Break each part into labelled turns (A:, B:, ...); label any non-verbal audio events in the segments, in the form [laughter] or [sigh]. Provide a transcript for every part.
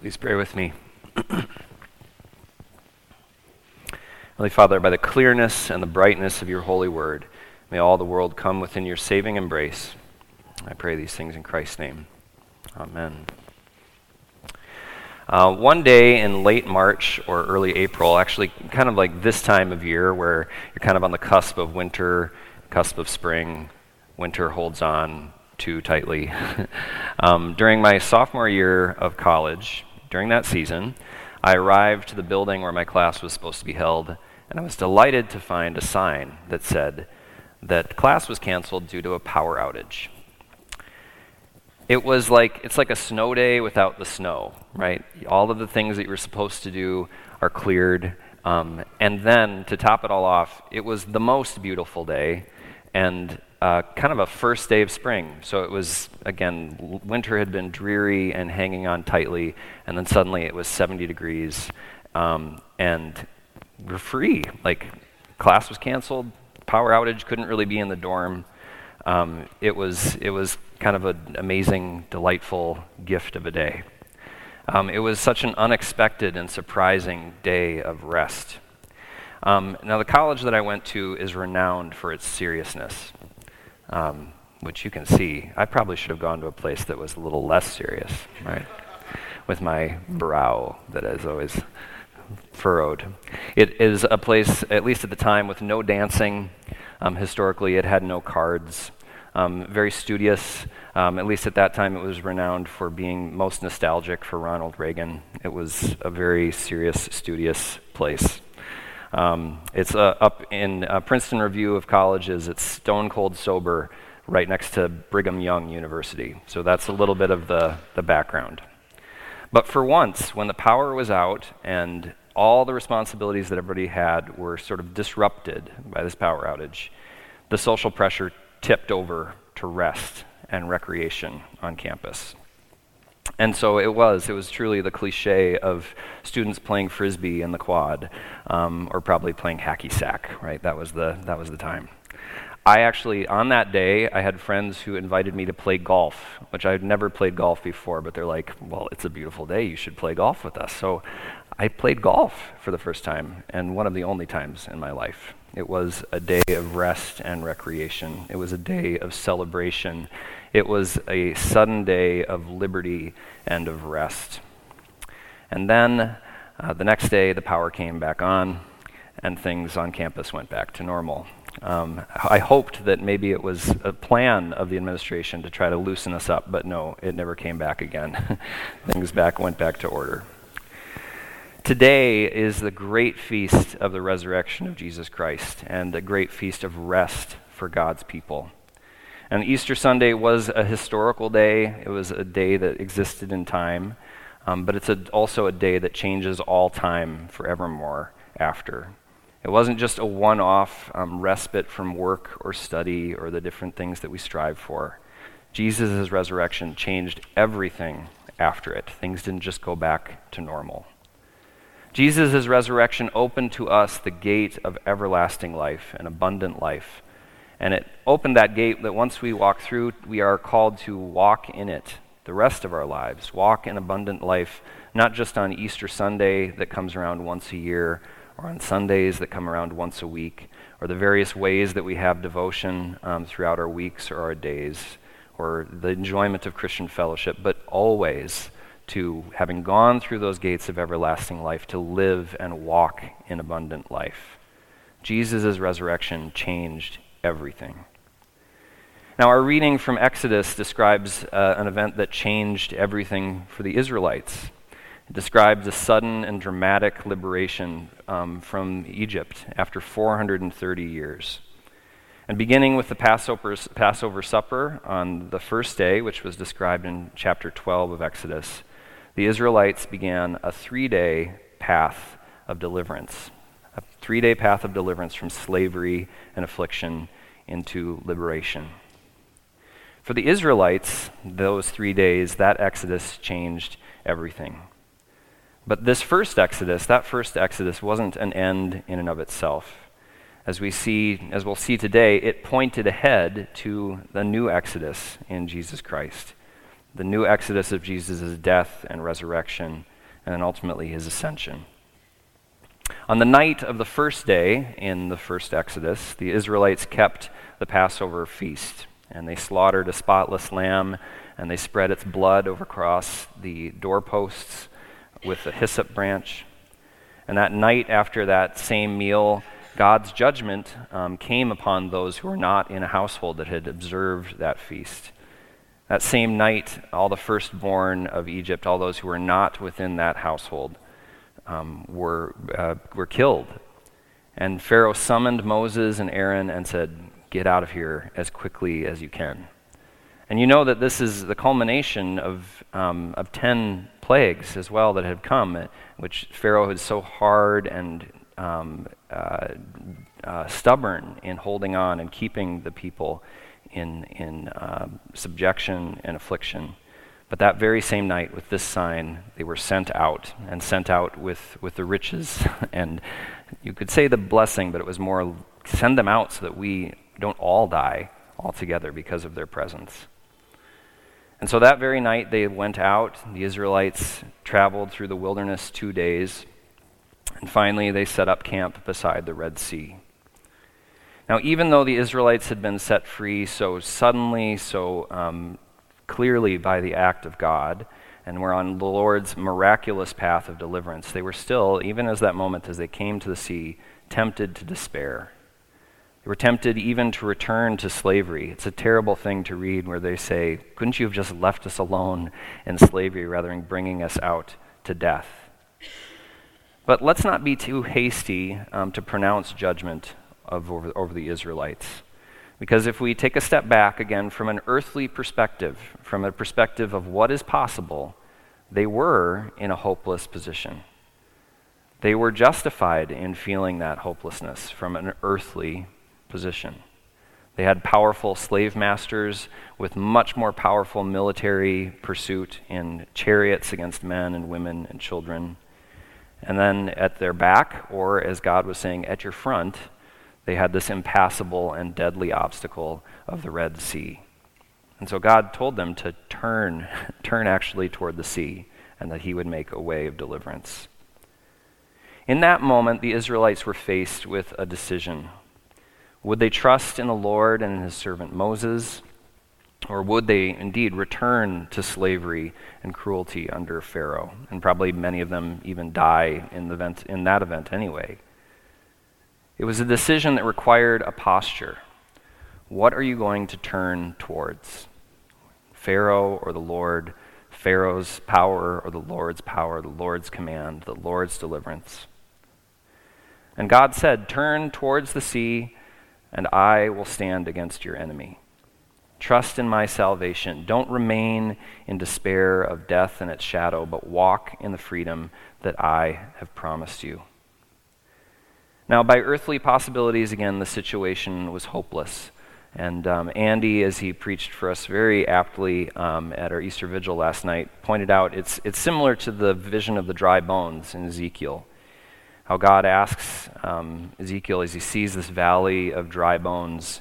A: Please pray with me. [clears throat] Holy Father, by the clearness and the brightness of your holy word, may all the world come within your saving embrace. I pray these things in Christ's name. Amen. Uh, one day in late March or early April, actually, kind of like this time of year where you're kind of on the cusp of winter, cusp of spring, winter holds on too tightly. [laughs] um, during my sophomore year of college, during that season, I arrived to the building where my class was supposed to be held, and I was delighted to find a sign that said that class was canceled due to a power outage. It was like it's like a snow day without the snow, right? All of the things that you were supposed to do are cleared, um, and then to top it all off, it was the most beautiful day, and uh, kind of a first day of spring. So it was, again, winter had been dreary and hanging on tightly, and then suddenly it was 70 degrees, um, and we're free. Like, class was canceled, power outage, couldn't really be in the dorm. Um, it, was, it was kind of an amazing, delightful gift of a day. Um, it was such an unexpected and surprising day of rest. Um, now, the college that I went to is renowned for its seriousness um, which you can see. I probably should have gone to a place that was a little less serious, right? With my brow that is always furrowed. It is a place, at least at the time, with no dancing. Um, historically, it had no cards. Um, very studious. Um, at least at that time, it was renowned for being most nostalgic for Ronald Reagan. It was a very serious, studious place. Um, it's uh, up in uh, Princeton Review of Colleges. It's stone cold sober right next to Brigham Young University. So that's a little bit of the, the background. But for once, when the power was out and all the responsibilities that everybody had were sort of disrupted by this power outage, the social pressure tipped over to rest and recreation on campus. And so it was. It was truly the cliche of students playing frisbee in the quad, um, or probably playing hacky sack. Right? That was the that was the time. I actually, on that day, I had friends who invited me to play golf, which I had never played golf before. But they're like, "Well, it's a beautiful day. You should play golf with us." So I played golf for the first time, and one of the only times in my life. It was a day of rest and recreation. It was a day of celebration it was a sudden day of liberty and of rest. And then uh, the next day, the power came back on, and things on campus went back to normal. Um, I hoped that maybe it was a plan of the administration to try to loosen us up, but no, it never came back again. [laughs] things back went back to order. Today is the great feast of the resurrection of Jesus Christ and a great feast of rest for God's people. And Easter Sunday was a historical day, it was a day that existed in time, um, but it's a, also a day that changes all time forevermore after. It wasn't just a one off um, respite from work or study or the different things that we strive for. Jesus' resurrection changed everything after it. Things didn't just go back to normal. Jesus' resurrection opened to us the gate of everlasting life and abundant life. And it opened that gate that once we walk through, we are called to walk in it the rest of our lives, walk in abundant life, not just on Easter Sunday that comes around once a year, or on Sundays that come around once a week, or the various ways that we have devotion um, throughout our weeks or our days, or the enjoyment of Christian fellowship, but always to, having gone through those gates of everlasting life, to live and walk in abundant life. Jesus' resurrection changed everything. Now, our reading from Exodus describes uh, an event that changed everything for the Israelites. It describes a sudden and dramatic liberation um, from Egypt after 430 years. And beginning with the Passover, Passover supper on the first day, which was described in chapter 12 of Exodus, the Israelites began a three day path of deliverance a three day path of deliverance from slavery and affliction into liberation. For the Israelites, those three days, that Exodus changed everything. But this first Exodus, that first Exodus, wasn't an end in and of itself. As we see, as we'll see today, it pointed ahead to the new Exodus in Jesus Christ, the new Exodus of Jesus' death and resurrection and then ultimately his ascension. On the night of the first day in the first Exodus, the Israelites kept the Passover feast, and they slaughtered a spotless lamb, and they spread its blood over across the doorposts with a hyssop branch. And that night after that same meal, God's judgment um, came upon those who were not in a household that had observed that feast. That same night, all the firstborn of Egypt, all those who were not within that household, um, were, uh, were killed. And Pharaoh summoned Moses and Aaron and said, Get out of here as quickly as you can. And you know that this is the culmination of, um, of 10 plagues as well that had come, which Pharaoh had so hard and um, uh, uh, stubborn in holding on and keeping the people in, in uh, subjection and affliction. But that very same night, with this sign, they were sent out, and sent out with, with the riches. [laughs] and you could say the blessing, but it was more send them out so that we don't all die altogether because of their presence. And so that very night they went out. The Israelites traveled through the wilderness two days. And finally they set up camp beside the Red Sea. Now, even though the Israelites had been set free so suddenly, so um, clearly by the act of God, and were on the Lord's miraculous path of deliverance, they were still, even as that moment as they came to the sea, tempted to despair. They were tempted even to return to slavery. It's a terrible thing to read where they say, Couldn't you have just left us alone in slavery rather than bringing us out to death? But let's not be too hasty um, to pronounce judgment of over, over the Israelites. Because if we take a step back again from an earthly perspective, from a perspective of what is possible, they were in a hopeless position. They were justified in feeling that hopelessness from an earthly position. They had powerful slave masters with much more powerful military pursuit in chariots against men and women and children. And then at their back, or as God was saying, at your front, they had this impassable and deadly obstacle of the Red Sea. And so God told them to turn, [laughs] turn actually toward the sea, and that He would make a way of deliverance. In that moment, the Israelites were faced with a decision. Would they trust in the Lord and in His servant Moses? Or would they indeed return to slavery and cruelty under Pharaoh? And probably many of them even die in, the event, in that event anyway. It was a decision that required a posture. What are you going to turn towards? Pharaoh or the Lord? Pharaoh's power or the Lord's power, the Lord's command, the Lord's deliverance? And God said, Turn towards the sea, and I will stand against your enemy. Trust in my salvation. Don't remain in despair of death and its shadow, but walk in the freedom that I have promised you. Now, by earthly possibilities, again, the situation was hopeless. And um, Andy, as he preached for us very aptly um, at our Easter Vigil last night, pointed out it's, it's similar to the vision of the dry bones in Ezekiel. How God asks um, Ezekiel as he sees this valley of dry bones,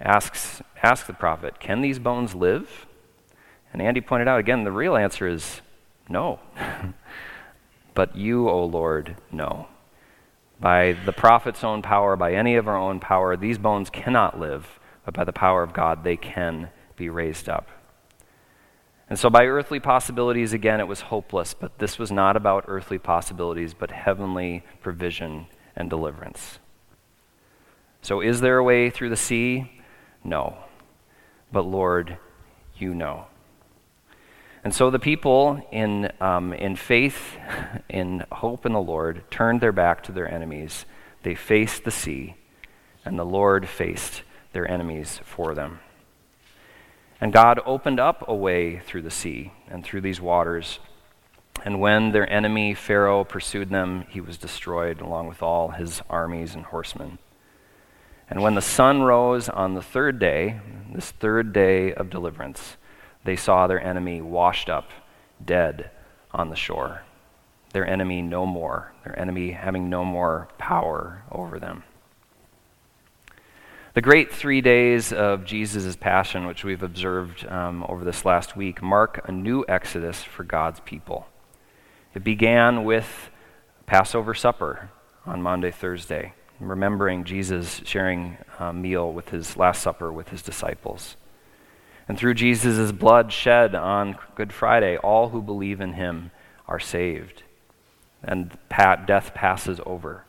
A: asks, asks the prophet, Can these bones live? And Andy pointed out again, the real answer is no. [laughs] but you, O Lord, know by the prophet's own power, by any of our own power, these bones cannot live, but by the power of God, they can be raised up. And so, by earthly possibilities, again, it was hopeless, but this was not about earthly possibilities, but heavenly provision and deliverance. So, is there a way through the sea? No. But, Lord, you know. And so the people, in, um, in faith, [laughs] in hope in the Lord, turned their back to their enemies. They faced the sea, and the Lord faced their enemies for them. And God opened up a way through the sea and through these waters. And when their enemy Pharaoh pursued them, he was destroyed along with all his armies and horsemen. And when the sun rose on the third day, this third day of deliverance, they saw their enemy washed up, dead on the shore. Their enemy no more, their enemy having no more power over them. The great three days of Jesus' passion, which we've observed um, over this last week, mark a new exodus for God's people. It began with Passover supper on Maundy, Thursday, remembering Jesus sharing a meal with his Last Supper with his disciples. And through Jesus' blood shed on Good Friday, all who believe in him are saved. And death passes over.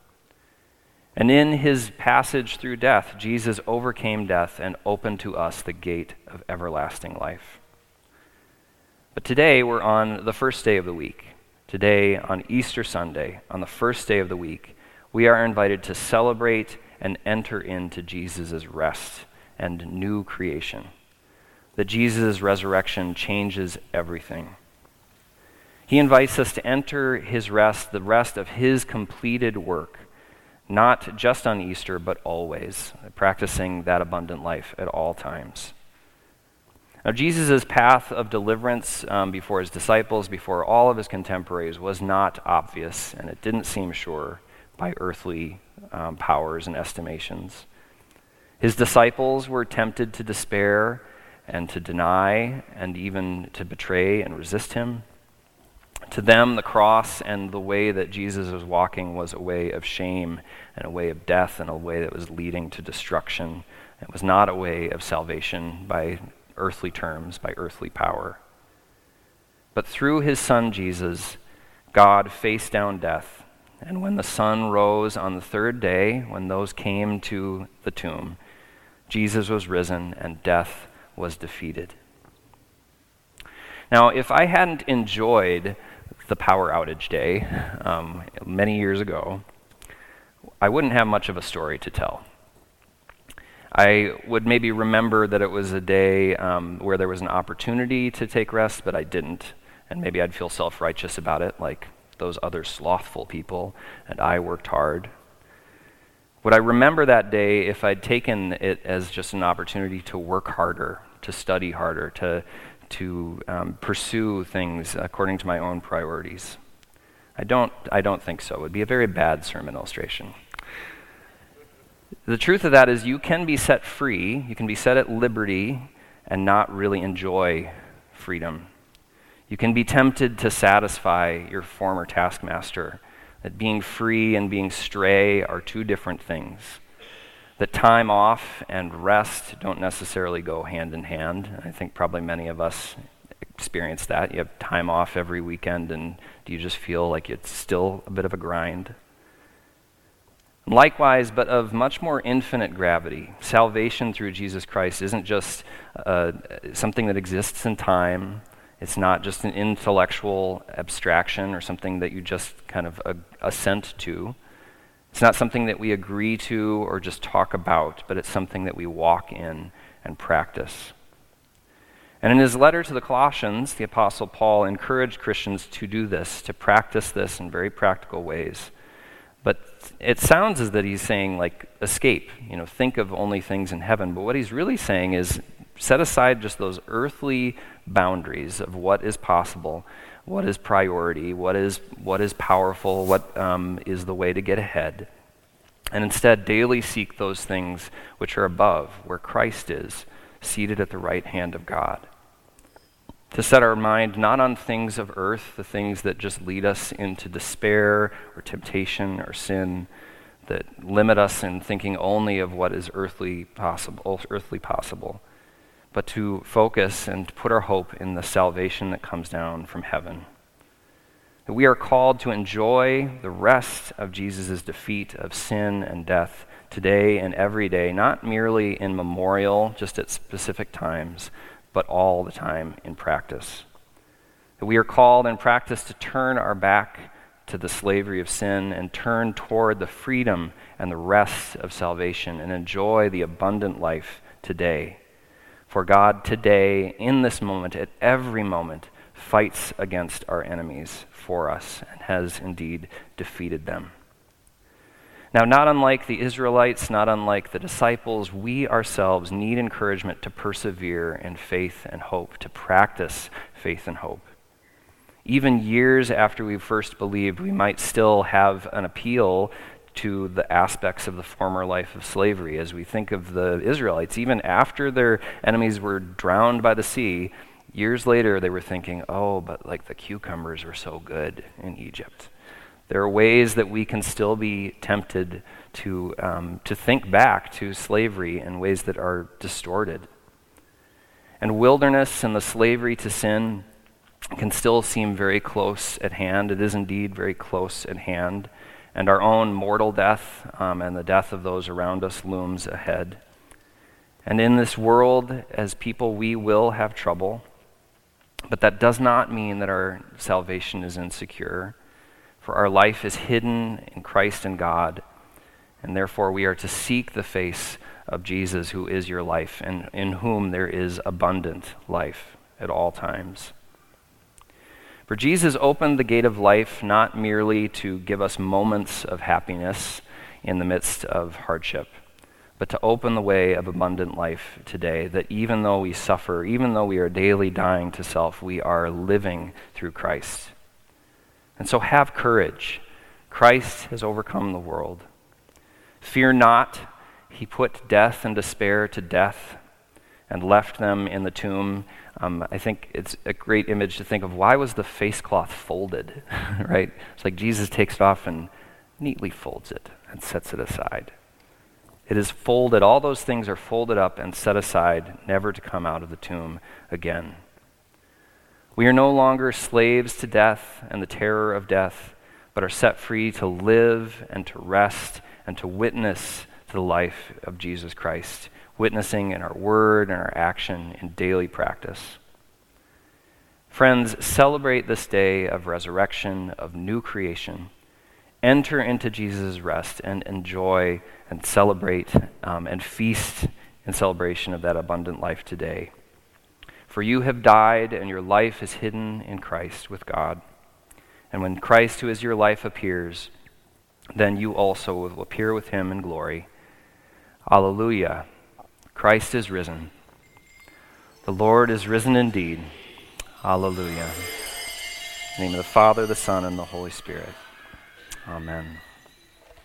A: And in his passage through death, Jesus overcame death and opened to us the gate of everlasting life. But today we're on the first day of the week. Today, on Easter Sunday, on the first day of the week, we are invited to celebrate and enter into Jesus' rest and new creation. That Jesus' resurrection changes everything. He invites us to enter his rest, the rest of his completed work not just on Easter, but always, practicing that abundant life at all times. Now, Jesus' path of deliverance um, before his disciples, before all of his contemporaries, was not obvious, and it didn't seem sure by earthly um, powers and estimations. His disciples were tempted to despair and to deny and even to betray and resist him. To them, the cross and the way that Jesus was walking was a way of shame and a way of death and a way that was leading to destruction. It was not a way of salvation by earthly terms, by earthly power. But through his son Jesus, God faced down death. And when the sun rose on the third day, when those came to the tomb, Jesus was risen and death was defeated. Now, if I hadn't enjoyed the power outage day um, many years ago, I wouldn't have much of a story to tell. I would maybe remember that it was a day um, where there was an opportunity to take rest, but I didn't. And maybe I'd feel self righteous about it, like those other slothful people, and I worked hard. Would I remember that day if I'd taken it as just an opportunity to work harder, to study harder, to to um, pursue things according to my own priorities? I don't, I don't think so. It would be a very bad sermon illustration. The truth of that is, you can be set free, you can be set at liberty, and not really enjoy freedom. You can be tempted to satisfy your former taskmaster, that being free and being stray are two different things that time off and rest don't necessarily go hand in hand. I think probably many of us experience that. You have time off every weekend, and do you just feel like it's still a bit of a grind? Likewise, but of much more infinite gravity, salvation through Jesus Christ isn't just uh, something that exists in time. It's not just an intellectual abstraction or something that you just kind of uh, assent to. It's not something that we agree to or just talk about, but it's something that we walk in and practice. And in his letter to the Colossians, the Apostle Paul encouraged Christians to do this, to practice this in very practical ways. But it sounds as that he's saying, like, escape, you know, think of only things in heaven. But what he's really saying is set aside just those earthly boundaries of what is possible what is priority, what is, what is powerful, what um, is the way to get ahead. And instead, daily seek those things which are above, where Christ is, seated at the right hand of God. To set our mind not on things of earth, the things that just lead us into despair or temptation or sin, that limit us in thinking only of what is earthly possible, earthly possible but to focus and put our hope in the salvation that comes down from heaven. That we are called to enjoy the rest of Jesus' defeat of sin and death today and every day, not merely in memorial, just at specific times, but all the time in practice. That we are called in practice to turn our back to the slavery of sin and turn toward the freedom and the rest of salvation and enjoy the abundant life today for God today, in this moment, at every moment, fights against our enemies for us and has indeed defeated them. Now, not unlike the Israelites, not unlike the disciples, we ourselves need encouragement to persevere in faith and hope, to practice faith and hope. Even years after we first believed, we might still have an appeal to the aspects of the former life of slavery. As we think of the Israelites, even after their enemies were drowned by the sea, Years later, they were thinking, oh, but like the cucumbers were so good in Egypt. There are ways that we can still be tempted to, um, to think back to slavery in ways that are distorted. And wilderness and the slavery to sin can still seem very close at hand. It is indeed very close at hand. And our own mortal death um, and the death of those around us looms ahead. And in this world, as people, we will have trouble. But that does not mean that our salvation is insecure, for our life is hidden in Christ and God, and therefore we are to seek the face of Jesus, who is your life, and in whom there is abundant life at all times. For Jesus opened the gate of life not merely to give us moments of happiness in the midst of hardship but to open the way of abundant life today, that even though we suffer, even though we are daily dying to self, we are living through Christ. And so have courage. Christ has overcome the world. Fear not, he put death and despair to death and left them in the tomb. Um, I think it's a great image to think of why was the face cloth folded, [laughs] right? It's like Jesus takes it off and neatly folds it and sets it aside. It is folded, all those things are folded up and set aside, never to come out of the tomb again. We are no longer slaves to death and the terror of death, but are set free to live and to rest and to witness to the life of Jesus Christ, witnessing in our word and our action in daily practice. Friends, celebrate this day of resurrection, of new creation enter into Jesus' rest and enjoy and celebrate um, and feast in celebration of that abundant life today. For you have died, and your life is hidden in Christ with God. And when Christ, who is your life, appears, then you also will appear with him in glory. Alleluia. Christ is risen. The Lord is risen indeed. Hallelujah. In the name of the Father, the Son, and the Holy Spirit. Amen.